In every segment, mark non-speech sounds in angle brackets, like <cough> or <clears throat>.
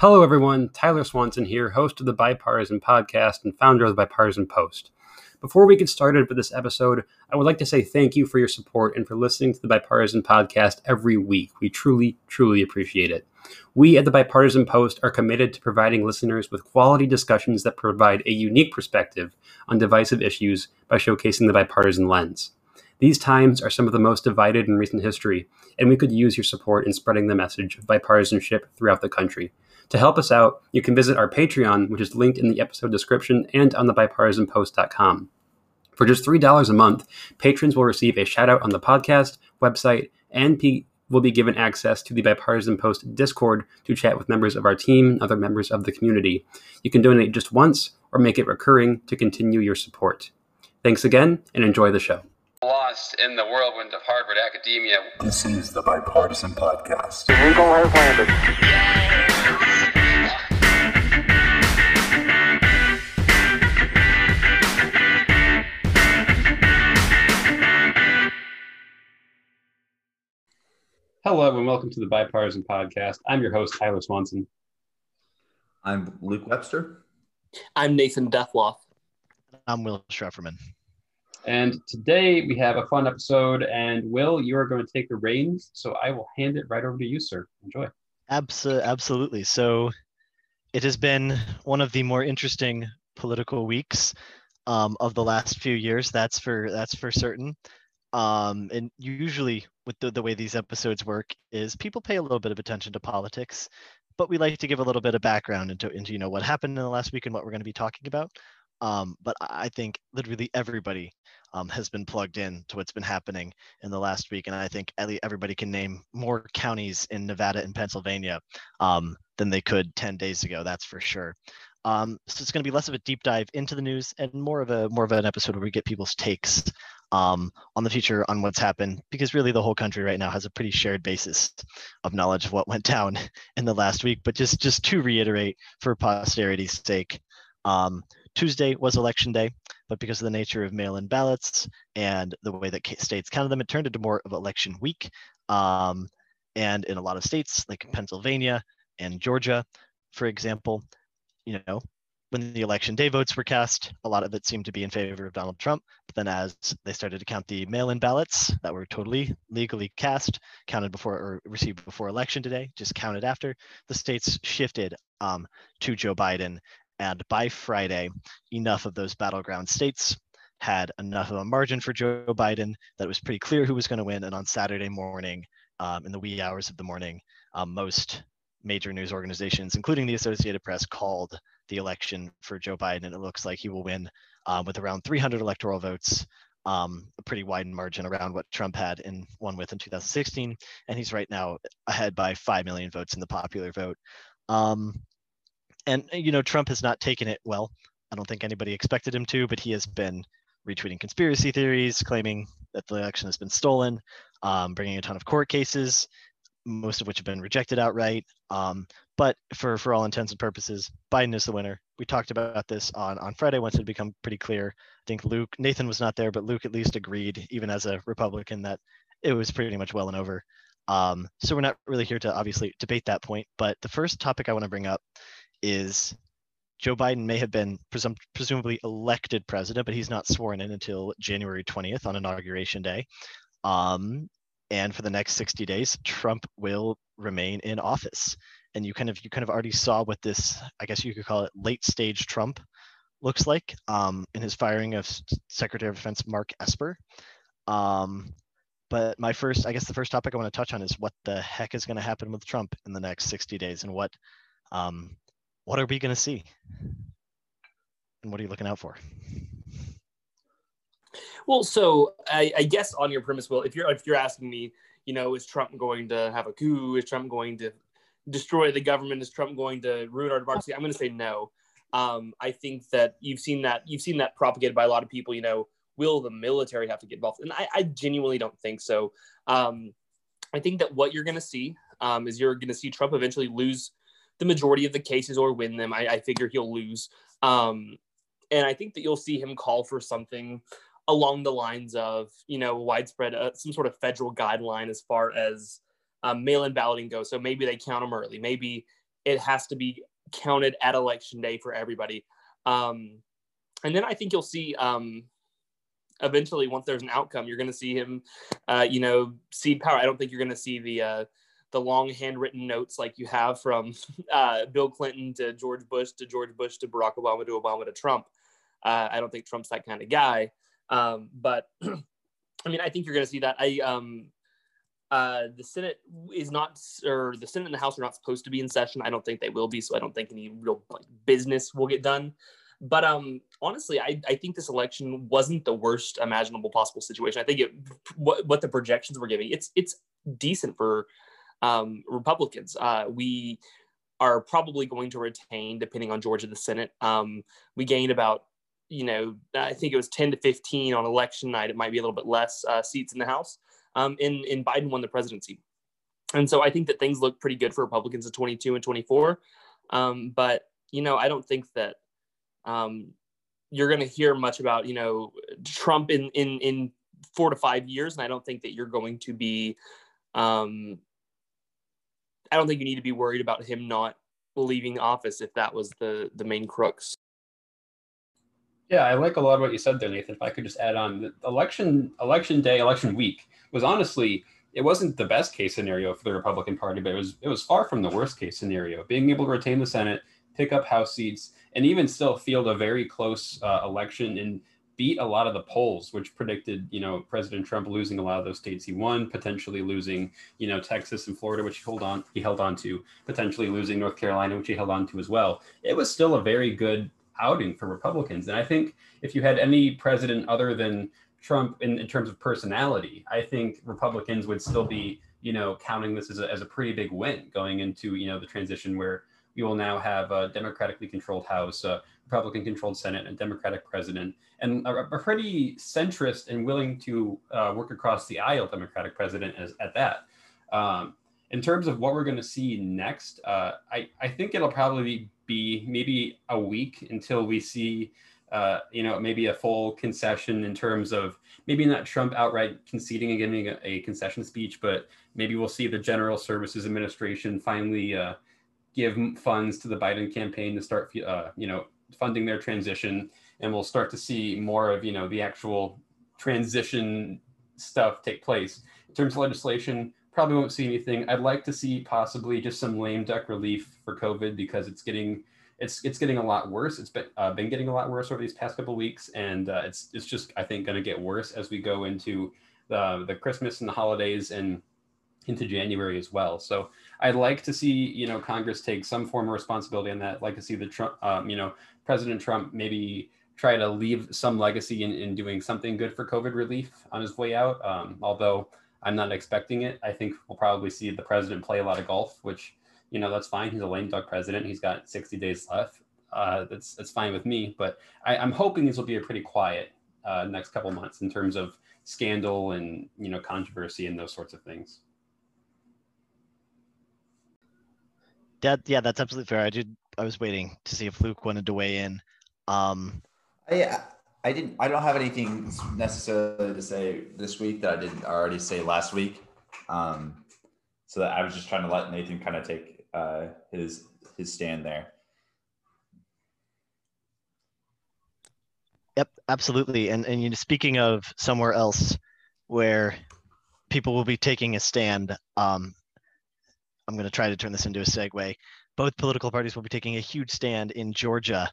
Hello, everyone. Tyler Swanson here, host of the Bipartisan Podcast and founder of the Bipartisan Post. Before we get started with this episode, I would like to say thank you for your support and for listening to the Bipartisan Podcast every week. We truly, truly appreciate it. We at the Bipartisan Post are committed to providing listeners with quality discussions that provide a unique perspective on divisive issues by showcasing the bipartisan lens. These times are some of the most divided in recent history, and we could use your support in spreading the message of bipartisanship throughout the country. To help us out, you can visit our Patreon, which is linked in the episode description and on the bipartisanpost.com. For just $3 a month, patrons will receive a shout out on the podcast, website, and P- will be given access to the Bipartisan Post Discord to chat with members of our team and other members of the community. You can donate just once or make it recurring to continue your support. Thanks again and enjoy the show. Lost in the whirlwind of Harvard academia. This is the Bipartisan Podcast. The Eagle has landed. Hello and welcome to the Bipartisan Podcast. I'm your host, Tyler Swanson. I'm Luke Webster. I'm Nathan Deathloff. I'm Will Schrefferman. And today we have a fun episode. And Will, you are going to take the reins. So I will hand it right over to you, sir. Enjoy. Abso- absolutely. So it has been one of the more interesting political weeks um, of the last few years. That's for that's for certain. Um, and usually, with the, the way these episodes work, is people pay a little bit of attention to politics, but we like to give a little bit of background into into you know what happened in the last week and what we're going to be talking about. Um, but I think literally everybody um, has been plugged in to what's been happening in the last week, and I think everybody can name more counties in Nevada and Pennsylvania um, than they could 10 days ago. That's for sure. Um, so it's going to be less of a deep dive into the news and more of a more of an episode where we get people's takes um, on the future on what's happened because really the whole country right now has a pretty shared basis of knowledge of what went down <laughs> in the last week. But just just to reiterate for posterity's sake, um, Tuesday was election day, but because of the nature of mail-in ballots and the way that states counted them, it turned into more of election week. Um, and in a lot of states, like Pennsylvania and Georgia, for example, you know, when the election day votes were cast, a lot of it seemed to be in favor of Donald Trump. But then, as they started to count the mail in ballots that were totally legally cast, counted before or received before election today, just counted after, the states shifted um, to Joe Biden. And by Friday, enough of those battleground states had enough of a margin for Joe Biden that it was pretty clear who was going to win. And on Saturday morning, um, in the wee hours of the morning, um, most major news organizations, including the Associated Press, called the election for Joe Biden, and it looks like he will win um, with around 300 electoral votes, um, a pretty wide margin around what Trump had in won with in 2016, and he's right now ahead by five million votes in the popular vote. Um, and you know, Trump has not taken it well. I don't think anybody expected him to, but he has been retweeting conspiracy theories, claiming that the election has been stolen, um, bringing a ton of court cases, most of which have been rejected outright. Um, but for for all intents and purposes, Biden is the winner. We talked about this on on Friday once it had become pretty clear. I think Luke Nathan was not there, but Luke at least agreed, even as a Republican, that it was pretty much well and over. Um, so we're not really here to obviously debate that point. But the first topic I want to bring up is Joe Biden may have been presum- presumably elected president, but he's not sworn in until January 20th on inauguration day. Um, and for the next 60 days, Trump will remain in office. And you kind of you kind of already saw what this, I guess you could call it late stage Trump looks like um, in his firing of Secretary of Defense Mark Esper. Um, but my first, I guess the first topic I want to touch on is what the heck is going to happen with Trump in the next 60 days and what um, what are we going to see? And what are you looking out for? Well, so I, I guess on your premise, Will, if you're if you're asking me, you know, is Trump going to have a coup? Is Trump going to destroy the government? Is Trump going to ruin our democracy? I'm going to say no. Um, I think that you've seen that you've seen that propagated by a lot of people. You know, will the military have to get involved? And I, I genuinely don't think so. Um, I think that what you're going to see um, is you're going to see Trump eventually lose the majority of the cases or win them. I, I figure he'll lose. Um, and I think that you'll see him call for something along the lines of, you know, widespread, uh, some sort of federal guideline as far as um, mail-in balloting goes. So maybe they count them early. Maybe it has to be counted at election day for everybody. Um, and then I think you'll see um, eventually once there's an outcome, you're going to see him, uh, you know, cede power. I don't think you're going to see the uh, the long handwritten notes like you have from <laughs> uh, Bill Clinton to George Bush to George Bush to Barack Obama to Obama to Trump. Uh, I don't think Trump's that kind of guy. Um, but <clears throat> I mean, I think you're going to see that. I um, uh, the Senate is not, or the Senate and the House are not supposed to be in session. I don't think they will be, so I don't think any real like, business will get done. But um, honestly, I, I think this election wasn't the worst imaginable possible situation. I think it what, what the projections were giving it's it's decent for um, Republicans. Uh, we are probably going to retain, depending on Georgia, the Senate. Um, we gained about you know I think it was ten to fifteen on election night. It might be a little bit less uh, seats in the House. Um, and, and Biden won the presidency. And so I think that things look pretty good for Republicans in 22 and 24. Um, but, you know, I don't think that um, you're going to hear much about you know Trump in in in four to five years, and I don't think that you're going to be. Um, I don't think you need to be worried about him not leaving office if that was the the main crux. Yeah, I like a lot of what you said there, Nathan. If I could just add on, election election day, election week was honestly it wasn't the best case scenario for the Republican Party, but it was it was far from the worst case scenario. Being able to retain the Senate, pick up House seats, and even still field a very close uh, election and beat a lot of the polls, which predicted, you know, President Trump losing a lot of those states he won, potentially losing, you know, Texas and Florida, which he held on he held on to, potentially losing North Carolina, which he held on to as well. It was still a very good outing for Republicans, and I think if you had any president other than Trump in, in terms of personality, I think Republicans would still be, you know, counting this as a, as a pretty big win going into, you know, the transition where we will now have a democratically controlled House, a Republican controlled Senate, and a Democratic president, and a, a pretty centrist and willing to uh, work across the aisle Democratic president as, at that. Um, in terms of what we're going to see next, uh, I, I think it'll probably be maybe a week until we see, uh, you know, maybe a full concession in terms of maybe not Trump outright conceding and giving a, a concession speech, but maybe we'll see the General Services Administration finally uh, give funds to the Biden campaign to start, uh, you know, funding their transition, and we'll start to see more of, you know, the actual transition stuff take place. In terms of legislation, probably won't see anything. I'd like to see possibly just some lame duck relief for COVID because it's getting it's it's getting a lot worse. It's been uh, been getting a lot worse over these past couple weeks, and uh, it's it's just I think going to get worse as we go into the the Christmas and the holidays and into January as well. So I'd like to see, you know, Congress take some form of responsibility on that. I'd like to see the Trump, um, you know, President Trump maybe try to leave some legacy in, in doing something good for COVID relief on his way out. Um, although I'm not expecting it. I think we'll probably see the president play a lot of golf, which, you know, that's fine. He's a lame duck president. He's got 60 days left. Uh, that's that's fine with me. But I, am hoping these will be a pretty quiet uh, next couple months in terms of scandal and you know controversy and those sorts of things. That yeah, that's absolutely fair. I did. I was waiting to see if Luke wanted to weigh in. Um, I I didn't. I don't have anything necessarily to say this week that I didn't already say last week. Um, so that I was just trying to let Nathan kind of take uh, his his stand there. Yep, absolutely. And and you know, speaking of somewhere else where people will be taking a stand, um, I'm going to try to turn this into a segue. Both political parties will be taking a huge stand in Georgia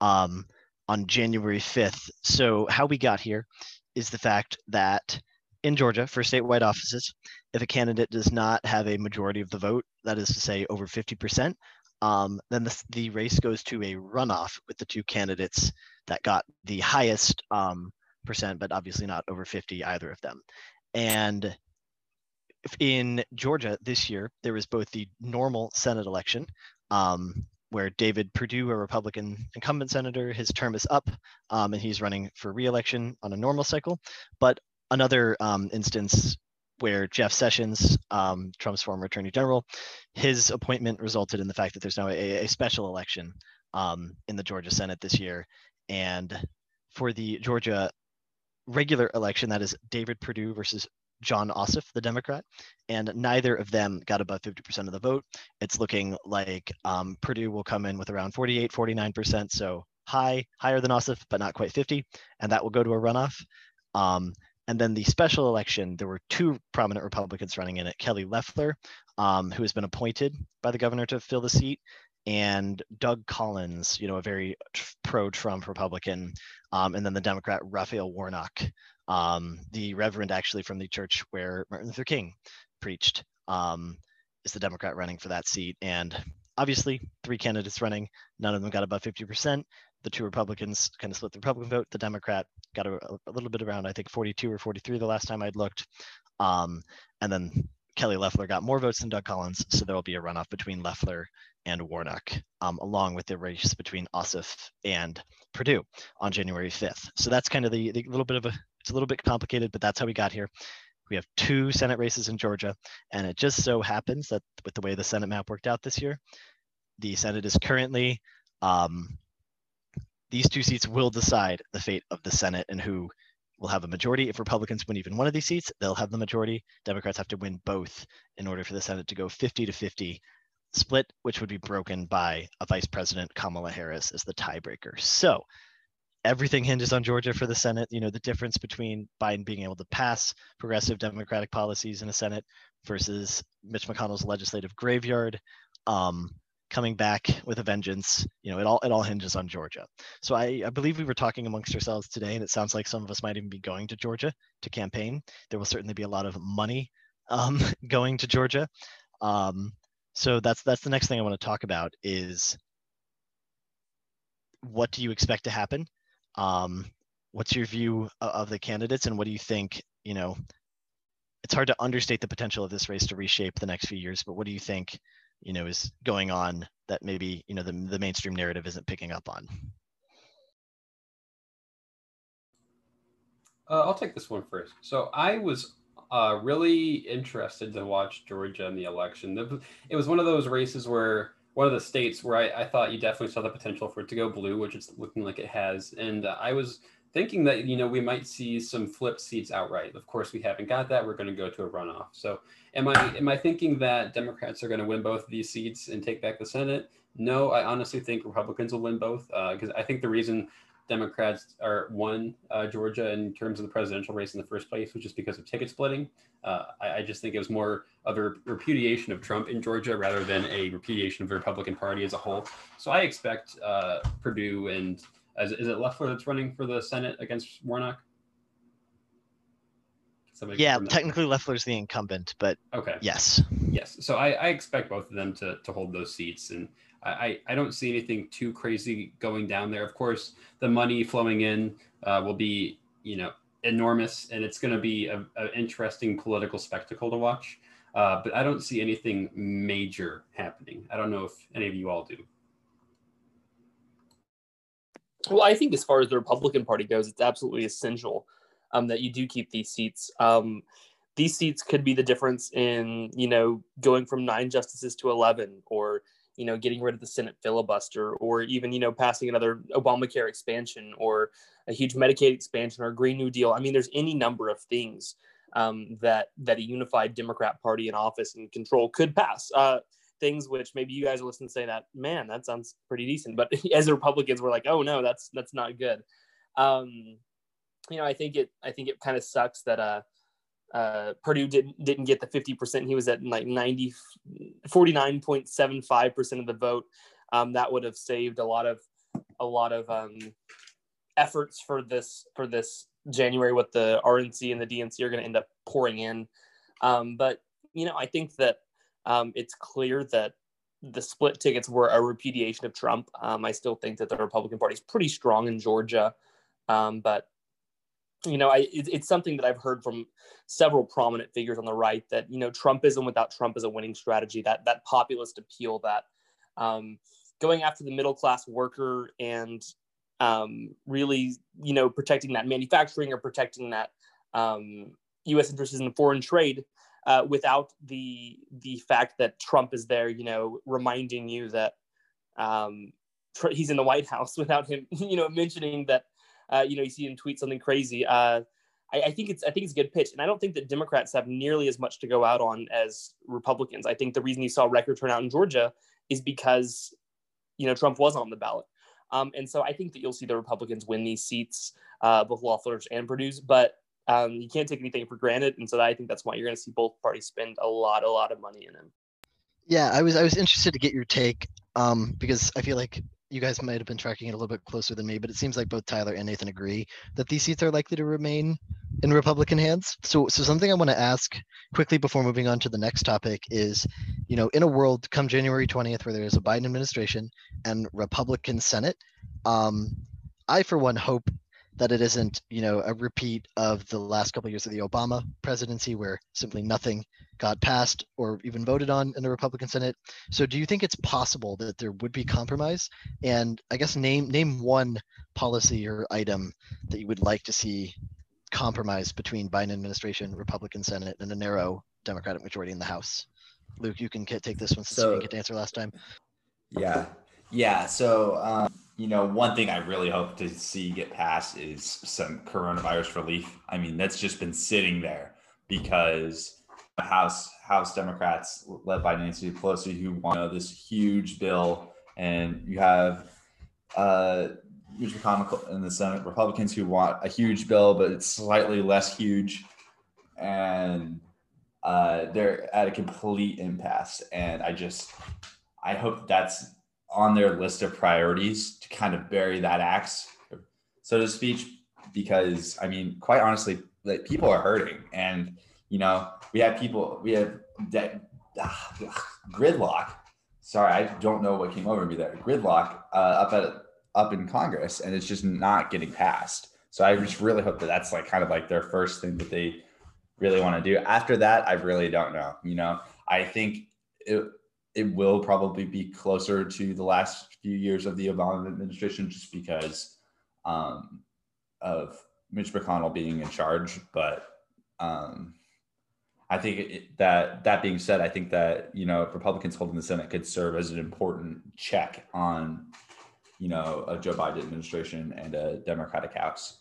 um, on January 5th. So, how we got here is the fact that in Georgia, for statewide offices, if a candidate does not have a majority of the vote, that is to say over 50%, um, then the, the, race goes to a runoff with the two candidates that got the highest um, percent, but obviously not over 50 either of them. And in Georgia this year, there was both the normal Senate election, um, where David Perdue, a Republican incumbent senator, his term is up um, and he's running for reelection on a normal cycle, but another um, instance where Jeff Sessions, um, Trump's former attorney general, his appointment resulted in the fact that there's now a, a special election um, in the Georgia Senate this year. And for the Georgia regular election, that is David Perdue versus Jon Ossoff, the Democrat, and neither of them got above 50% of the vote. It's looking like um, Perdue will come in with around 48, 49%, so high, higher than Ossoff, but not quite 50, and that will go to a runoff. Um, and then the special election, there were two prominent Republicans running in it Kelly Loeffler, um, who has been appointed by the governor to fill the seat, and Doug Collins, you know, a very pro Trump Republican, um, and then the Democrat Raphael Warnock, um, the reverend actually from the church where Martin Luther King preached, um, is the Democrat running for that seat. And obviously, three candidates running, none of them got above 50% the two Republicans kind of split the Republican vote. The Democrat got a, a little bit around, I think, 42 or 43 the last time I'd looked. Um, and then Kelly Loeffler got more votes than Doug Collins, so there will be a runoff between Loeffler and Warnock, um, along with the race between Ossoff and Perdue on January 5th. So that's kind of the, the little bit of a, it's a little bit complicated, but that's how we got here. We have two Senate races in Georgia, and it just so happens that with the way the Senate map worked out this year, the Senate is currently um, these two seats will decide the fate of the Senate and who will have a majority. If Republicans win even one of these seats, they'll have the majority. Democrats have to win both in order for the Senate to go 50 to 50 split, which would be broken by a Vice President Kamala Harris as the tiebreaker. So everything hinges on Georgia for the Senate. You know, the difference between Biden being able to pass progressive Democratic policies in a Senate versus Mitch McConnell's legislative graveyard. Um, coming back with a vengeance. You know, it all it all hinges on Georgia. So I, I believe we were talking amongst ourselves today, and it sounds like some of us might even be going to Georgia to campaign. There will certainly be a lot of money um, <laughs> going to Georgia. Um, so that's that's the next thing I want to talk about is what do you expect to happen? Um, what's your view of, the candidates, and what do you think? You know, it's hard to understate the potential of this race to reshape the next few years, but what do you think you know is going on that maybe you know the, the mainstream narrative isn't picking up on uh, i'll take this one first so i was uh, really interested to watch georgia in the election it was one of those races where one of the states where I, I thought you definitely saw the potential for it to go blue which it's looking like it has and i was thinking that you know we might see some flip seats outright. Of course, we haven't got that. We're going to go to a runoff. So, am I am I thinking that Democrats are going to win both of these seats and take back the Senate? No, I honestly think Republicans will win both because uh, I think the reason Democrats are won uh, Georgia in terms of the presidential race in the first place was just because of ticket splitting. Uh, I, I, just think it was more of a repudiation of Trump in Georgia rather than a repudiation of the Republican Party as a whole. So I expect uh, Perdue and is, is it Loeffler that's running for the Senate against Warnock? Somebody yeah, technically Loeffler's the incumbent, but okay. Yes. Yes. So I, I expect both of them to, to hold those seats. And I, I don't see anything too crazy going down there. Of course, the money flowing in uh, will be, you know, enormous and it's going to be an interesting political spectacle to watch. Uh, but I don't see anything major happening. I don't know if any of you all do. Well, I think as far as the Republican Party goes, it's absolutely essential um, that you do keep these seats. Um, these seats could be the difference in, you know, going from nine justices to 11 or, you know, getting rid of the Senate filibuster or even, you know, passing another Obamacare expansion or a huge Medicaid expansion or a Green New Deal. I mean, there's any number of things um, that that a unified Democrat Party in office and control could pass. Uh, things which maybe you guys are listening to say that man that sounds pretty decent but <laughs> as republicans we're like oh no that's that's not good um you know i think it i think it kind of sucks that uh uh, Perdue didn't didn't get the 50%. He was at like 90, 49.75% of the vote. Um, that would have saved a lot of a lot of um, efforts for this for this January. What the RNC and the DNC are going to end up pouring in. Um, but you know, I think that um, it's clear that the split tickets were a repudiation of Trump. Um, I still think that the Republican Party is pretty strong in Georgia, um, but you know, I, it, it's something that I've heard from several prominent figures on the right that you know Trumpism without Trump is a winning strategy. That that populist appeal, that um, going after the middle class worker and um, really you know protecting that manufacturing or protecting that U.S. Um, interests in foreign trade uh, without the the fact that Trump is there, you know, reminding you that um, he's in the White House, <laughs> without him, <laughs> you know, mentioning that, uh, you know, you see him tweet something crazy. Uh, I, I think it's I think it's a good pitch, and I don't think that Democrats have nearly as much to go out on as Republicans. I think the reason you saw record turnout in Georgia is because you know Trump was on the ballot, um, and so I think that you'll see the Republicans win these seats, uh, both Loeffler's and Perdue's. but um, you can't take anything for granted, and so I think that's why you're going to see both parties spend a lot, a lot of money in them. Yeah, I was I was interested to get your take um, because I feel like you guys might have been tracking it a little bit closer than me, but it seems like both Tyler and Nathan agree that these seats are likely to remain in Republican hands. So, so something I want to ask quickly before moving on to the next topic is, you know, in a world come January 20th where there is a Biden administration and Republican Senate, um, I for one hope that it isn't, you know, a repeat of the last couple of years of the Obama presidency where simply nothing got passed or even voted on in the Republican Senate. So do you think it's possible that there would be compromise? And I guess name name one policy or item that you would like to see compromise between Biden administration, Republican Senate, and a narrow Democratic majority in the House. Luke, you can take this one since so, you didn't get to answer last time. Yeah, yeah. So um, you know, one thing I really hope to see get passed is some coronavirus relief. I mean, that's just been sitting there because the House House Democrats led by Nancy Pelosi who want this huge bill, and you have uh, Mitch McConnell in the Senate Republicans who want a huge bill, but it's slightly less huge, and uh, they're at a complete impasse. And I just I hope that's on their list of priorities to kind of bury that axe, so to speak, because I mean, quite honestly, like people are hurting, and you know, we have people, we have de- <sighs> gridlock. Sorry, I don't know what came over me there. Gridlock uh, up at up in Congress, and it's just not getting passed. So I just really hope that that's like kind of like their first thing that they really want to do. After that, I really don't know. You know, I think it it will probably be closer to the last few years of the Obama administration, just because um, of Mitch McConnell being in charge. But um, I think it, that that being said, I think that you know Republicans holding the Senate could serve as an important check on you know a Joe Biden administration and a Democratic House.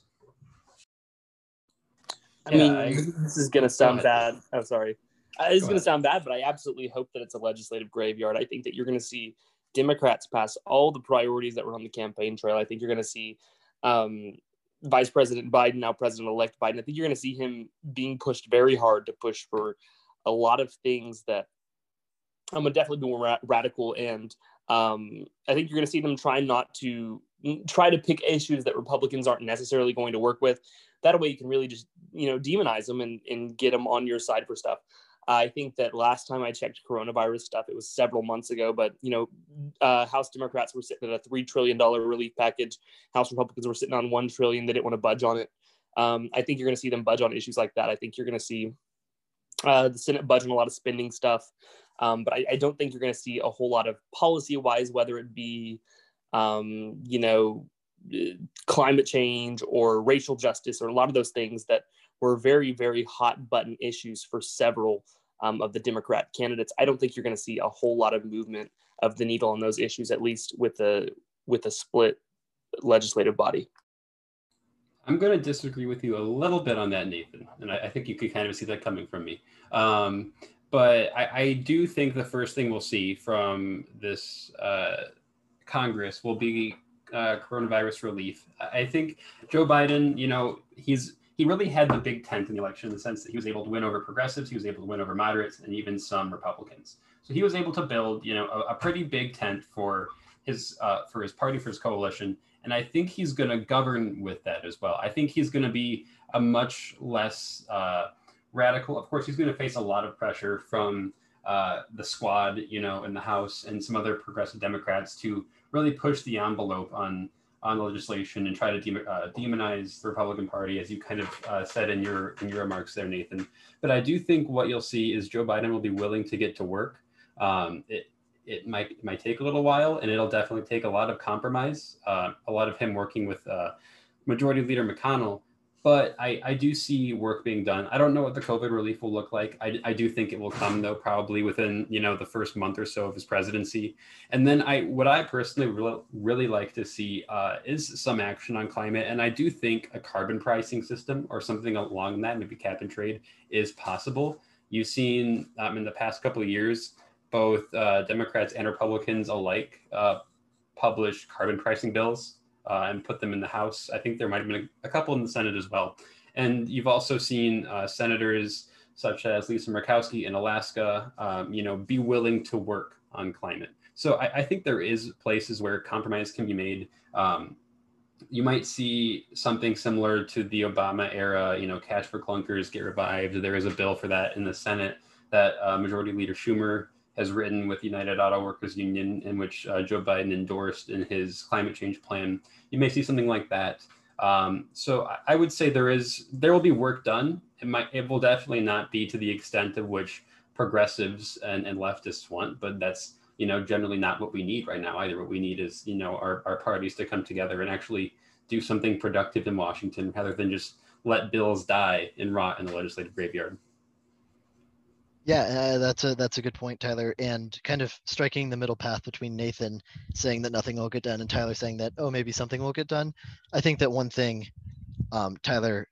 I mean, this is gonna sound bad. I'm oh, sorry. It's going to sound bad, but I absolutely hope that it's a legislative graveyard. I think that you're going to see Democrats pass all the priorities that were on the campaign trail. I think you're going to see um, Vice President Biden, now President elect Biden, I think you're going to see him being pushed very hard to push for a lot of things that I'm um, going to definitely be more ra- radical. And um, I think you're going to see them try not to try to pick issues that Republicans aren't necessarily going to work with. That way you can really just, you know, demonize them and, and get them on your side for stuff. I think that last time I checked coronavirus stuff, it was several months ago. But you know, uh, House Democrats were sitting at a three trillion dollar relief package. House Republicans were sitting on one trillion. They didn't want to budge on it. Um, I think you're going to see them budge on issues like that. I think you're going to see uh, the Senate budge on a lot of spending stuff. Um, but I, I, don't think you're going to see a whole lot of policy wise, whether it be, um, you know, climate change or racial justice or a lot of those things that were very, very hot button issues for several um, of the Democrat candidates. I don't think you're going to see a whole lot of movement of the needle on those issues, at least with a with a split legislative body. I'm going to disagree with you a little bit on that, Nathan, and I, I think you could kind of see that coming from me. Um, but I, I, do think the first thing we'll see from this uh, Congress will be uh, coronavirus relief. I think Joe Biden, you know, he's he really had the big tent in the election in the sense that he was able to win over progressives, he was able to win over moderates, and even some Republicans. So he was able to build, you know, a, a pretty big tent for his uh, for his party, for his coalition, and I think he's going to govern with that as well. I think he's going to be a much less uh, radical. Of course, he's going to face a lot of pressure from uh, the squad, you know, in the House and some other progressive Democrats to really push the envelope on on the legislation and try to de- uh, demonize the Republican Party, as you kind of uh, said in your in your remarks there, Nathan. But I do think what you'll see is Joe Biden will be willing to get to work. Um, it it might it might take a little while, and it'll definitely take a lot of compromise, uh, a lot of him working with uh, Majority Leader McConnell. But I, I do see work being done. I don't know what the COVID relief will look like. I, I do think it will come though, probably within you know the first month or so of his presidency. And then I what I personally really, really like to see uh, is some action on climate. And I do think a carbon pricing system or something along that, maybe cap and trade, is possible. You've seen um, in the past couple of years both uh, Democrats and Republicans alike uh, publish carbon pricing bills uh, and put them in the House. I think there might have been a, couple in the Senate as well. And you've also seen uh, senators such as Lisa Murkowski in Alaska, um, you know, be willing to work on climate. So I, I, think there is places where compromise can be made. Um, you might see something similar to the Obama era, you know, cash for clunkers get revived. There is a bill for that in the Senate that uh, Majority Leader Schumer has written with United Auto Workers Union, in which uh, Joe Biden endorsed in his climate change plan. You may see something like that. Um, so I would say there is there will be work done. It might it will definitely not be to the extent of which progressives and, and leftists want, but that's you know generally not what we need right now either. What we need is you know our, our parties to come together and actually do something productive in Washington rather than just let bills die and rot in the legislative graveyard. Yeah, uh, that's a that's a good point, Tyler. And kind of striking the middle path between Nathan saying that nothing will get done and Tyler saying that oh maybe something will get done. I think that one thing, um, Tyler,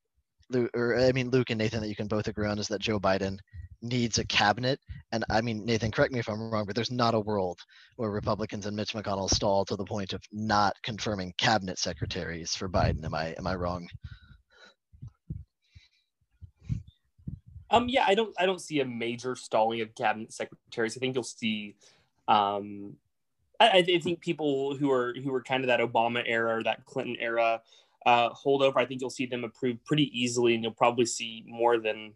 or I mean Luke and Nathan, that you can both agree on is that Joe Biden needs a cabinet. And I mean Nathan, correct me if I'm wrong, but there's not a world where Republicans and Mitch McConnell stall to the point of not confirming cabinet secretaries for Biden. Am I am I wrong? Um, yeah, I don't I don't see a major stalling of cabinet secretaries. I think you'll see um, I, I, think people who are who are kind of that Obama era or that Clinton era uh, holdover, I think you'll see them approved pretty easily, and you'll probably see more than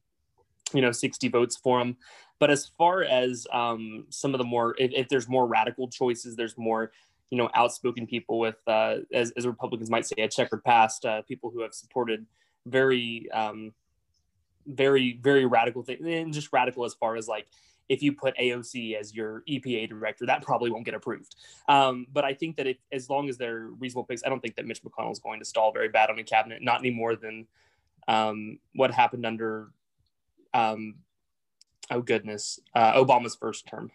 you know 60 votes for them. But as far as um, some of the more, if, if, there's more radical choices, there's more you know outspoken people with, uh, as, as Republicans might say, a checkered past, uh, people who have supported very um, very very radical thing and just radical as far as like if you put AOC as your EPA director, that probably won't get approved. Um, but I think that if, as long as they're reasonable picks, I don't think that Mitch McConnell is going to stall very bad on a cabinet, not any more than um, what happened under, um, oh goodness, uh, Obama's first term.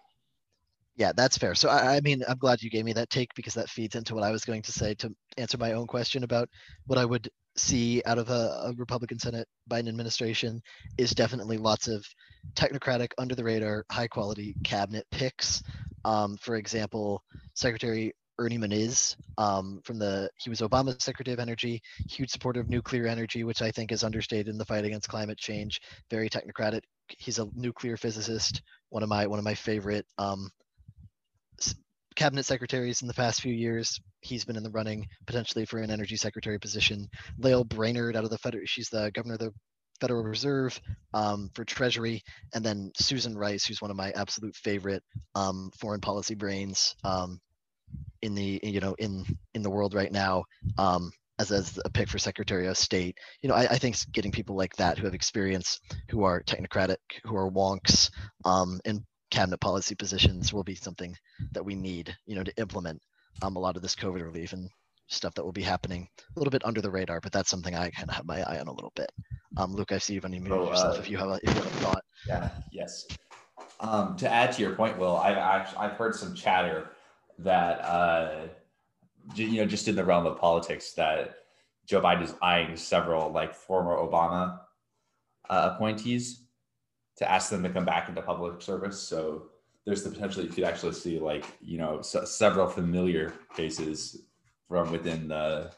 Yeah, that's fair. So I, I, mean, I'm glad you gave me that take because that feeds into what I was going to say to answer my own question about what I would see out of a, a, Republican Senate Biden administration is definitely lots of technocratic, under the radar, high quality cabinet picks. Um, for example, Secretary Ernie Moniz um, from the he was Obama's Secretary of Energy, huge supporter of nuclear energy, which I think is understated in the fight against climate change. Very technocratic. He's a nuclear physicist. One of my one of my favorite um, cabinet secretaries in the past few years. He's been in the running potentially for an energy secretary position. Lael Brainard out of the federal, she's the governor of the Federal Reserve um, for Treasury, and then Susan Rice, who's one of my absolute favorite um, foreign policy brains um, in the you know in in the world right now. Um, as, as a pick for Secretary of State, you know, I, I, think getting people like that who have experience, who are technocratic, who are wonks, um, and cabinet policy positions will be something that we need, you know, to implement um, a lot of this COVID relief and stuff that will be happening a little bit under the radar. But that's something I kind of have my eye on a little bit. Um, Luke, I see you've unmuted oh, yourself. Uh, if you have a, if you have a thought. Yeah. Yes. Um, to add to your point, Will, I've actually I've heard some chatter that uh, you know just in the realm of politics that Joe Biden is eyeing several like former Obama uh, appointees to ask them to come back into public service. So there's the potential you could actually see like you know several familiar faces from within the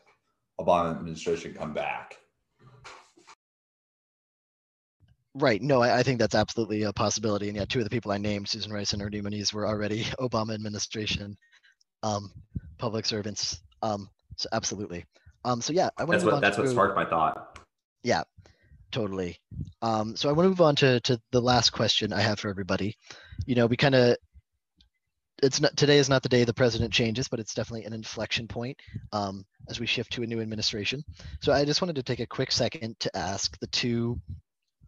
Obama administration come back. Right. No, I, I, think that's absolutely a possibility. And yeah, two of the people I named, Susan Rice and Ernie Moniz, were already <laughs> Obama administration um, public servants. Um, so absolutely. Um, so yeah, I want that's what that's what sparked my thought. Totally. Um, so I want to move on to to the last question I have for everybody. You know, we kind of it's not today is not the day the president changes, but it's definitely an inflection point um, as we shift to a new administration. So I just wanted to take a quick second to ask the two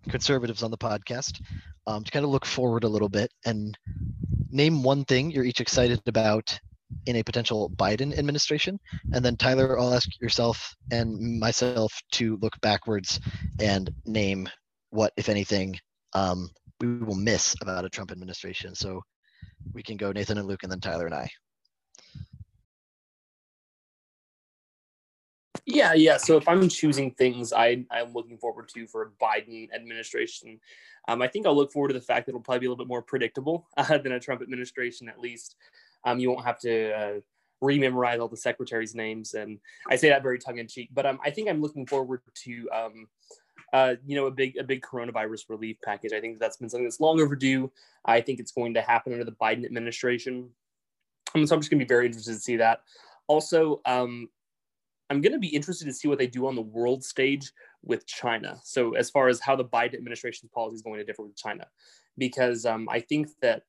conservatives on the podcast um, to kind of look forward a little bit and name one thing you're each excited about in a potential Biden administration? And then Tyler, I'll ask yourself and myself to look backwards and name what, if anything, um, we will miss about a Trump administration. So we can go Nathan and Luke, and then Tyler and I. Yeah, yeah. So if I'm choosing things I, I'm looking forward to for a Biden administration, um, I think I'll look forward to the fact that it'll probably be a little bit more predictable <laughs> uh, than a Trump administration, at least. Um, you won't have to uh, rememorize all the secretaries' names. And I say that very tongue in cheek, but um, I think I'm looking forward to, um, uh, you know, a big, a big coronavirus relief package. I think that's been something that's long overdue. I think it's going to happen under the Biden administration. Um, so I'm just going to be very interested to see that. Also, um, I'm going to be interested to see what they do on the world stage with China. So, as far as how the Biden administration's policy is going to differ with China, because um, I think that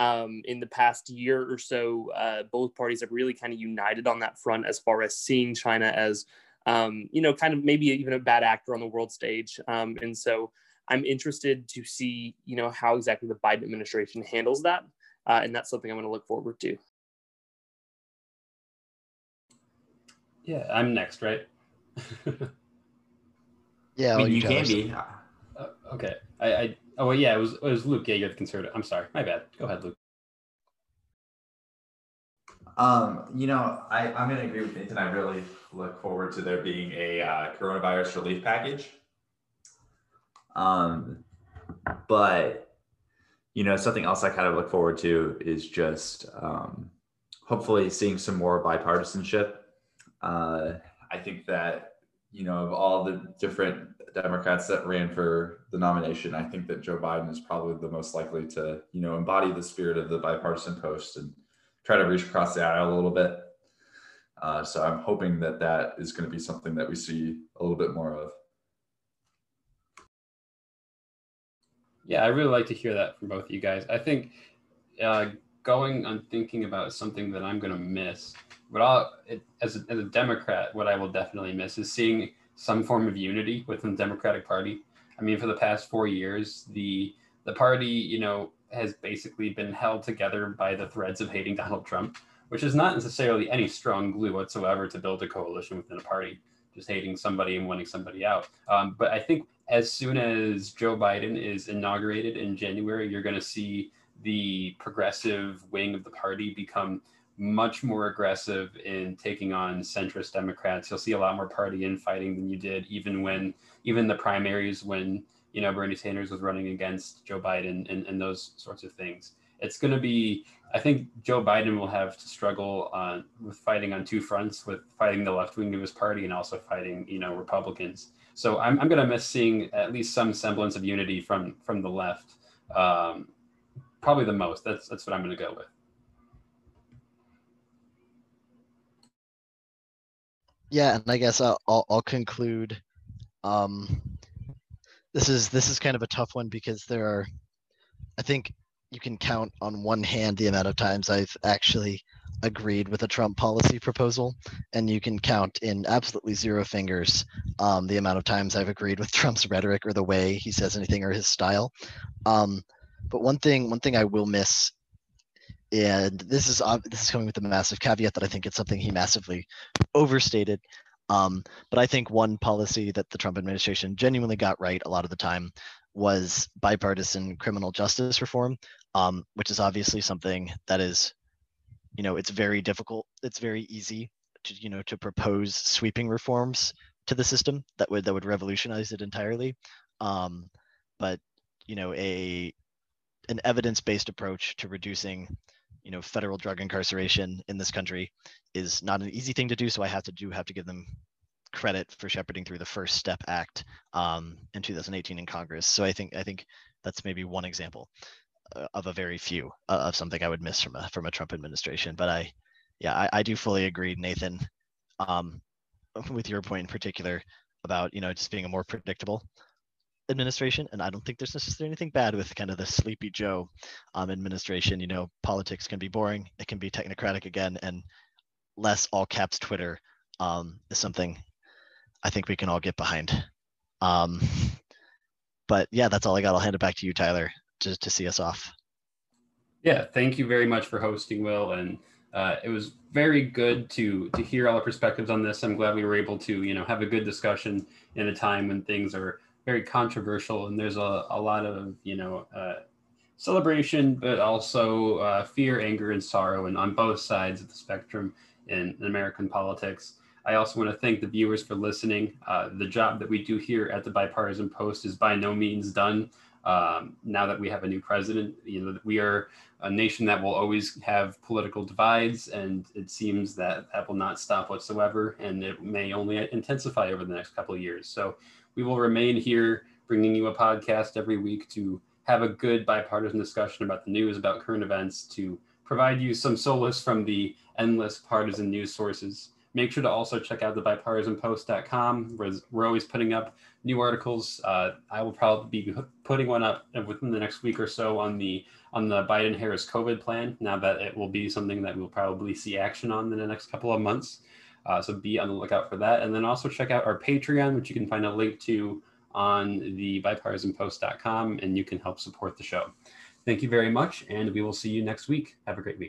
um, in the past year or so, uh, both parties have really kind of united on that front as far as seeing China as, um, you know, kind of maybe even a bad actor on the world stage. Um, and so, I'm interested to see, you know, how exactly the Biden administration handles that, uh, and that's something I'm going to look forward to. Yeah, I'm next, right? <laughs> Yeah, I mean, you Tyler. can be. Uh, okay. I, I oh well, yeah, it was it was Luke. Yeah, you're the conservative. I'm sorry, my bad. Go ahead, Luke. Um, you know, I, I'm going to agree with Nathan. I really look forward to there being a uh, coronavirus relief package. Um, but you know, something else I kind of look forward to is just um, hopefully seeing some more bipartisanship. Uh, I think that you know, of all the different Democrats that ran for the nomination, I think that Joe Biden is probably the most likely to, you know, embody the spirit of the bipartisan post and try to reach across the aisle a little bit. Uh, so I'm hoping that that is going to be something that we see a little bit more of. Yeah, I really like to hear that from both of you guys. I think uh, going on thinking about something that I'm going to miss, but I'll, it, as, a, as a Democrat, what I will definitely miss is seeing some form of unity within the Democratic Party. I mean, for the past four years, the the party, you know, has basically been held together by the threads of hating Donald Trump, which is not necessarily any strong glue whatsoever to build a coalition within a party, just hating somebody and wanting somebody out. Um, but I think as soon as Joe Biden is inaugurated in January, you're going to see the progressive wing of the party become much more aggressive in taking on centrist Democrats. You'll see a lot more party infighting than you did even when even the primaries when you know Bernie Sanders was running against Joe Biden and, and those sorts of things. It's going to be I think Joe Biden will have to struggle on with fighting on two fronts, with fighting the left wing of his party and also fighting you know Republicans. So I'm I'm going to miss seeing at least some semblance of unity from from the left. Um, probably the most. That's that's what I'm going to go with. Yeah, and I guess I'll I'll, conclude. Um, this is this is kind of a tough one because there are, I think you can count on one hand the amount of times I've actually agreed with a Trump policy proposal, and you can count in absolutely zero fingers um, the amount of times I've agreed with <laughs> Trump's rhetoric or the way he says anything or his style. Um, but one thing one thing I will miss and this is this is coming with a massive caveat that I think it's something he massively overstated. Um, but I think one policy that the Trump administration genuinely got right a lot of the time was bipartisan criminal justice reform, um, which is obviously something that is, you know, it's very difficult. It's very easy to you know to propose sweeping reforms to the system that would that would revolutionize it entirely. Um, but you know a an evidence-based approach to reducing you know federal drug incarceration in this country is not an easy thing to do so i have to do have to give them credit for shepherding through the first step act um, in 2018 in congress. So i think i think that's maybe one example uh, of a very few uh, of something i would miss from a from a trump administration. But i yeah i, I do fully agree nathan um, <laughs> with your point in particular about you know just being a more predictable administration and i don't think there's necessarily anything bad with kind of the sleepy joe um, administration you know politics can be boring it can be technocratic again and less all caps twitter um, is something i think we can all get behind. Um, but yeah that's all i got. I'll hand it back to you tyler just to see us off. Yeah, thank you very much for hosting, Will, and Uh, it was very good to to hear all the perspectives on this. I'm glad we were able to you know have a good discussion in a time when things are very controversial and there's a, a lot of you know uh, celebration, but also uh, fear, anger, and sorrow, and on both sides of the spectrum in, in American politics. I also want to thank the viewers for listening. Uh, the job that we do here at the Bipartisan Post is by no means done. Um, now that we have a new president, you know, we are a nation that will always have political divides, and it seems that that will not stop whatsoever, and it may only intensify over the next couple of years. So we will remain here, bringing you a podcast every week to have a good bipartisan discussion about the news, about current events, to provide you some solace from the endless partisan news sources. Make sure to also check out the bipartisanpost.com, we're always putting up new articles. Uh, I will probably be putting one up within the next week or so on the on the Biden Harris COVID plan. Now that it will be something that we'll probably see action on in the next couple of months. Uh, so be on the lookout for that, and then also check out our Patreon, which you can find a link to on the bipartisanpost.com, and you can help support the show. Thank you very much, and we will see you next week. Have a great week.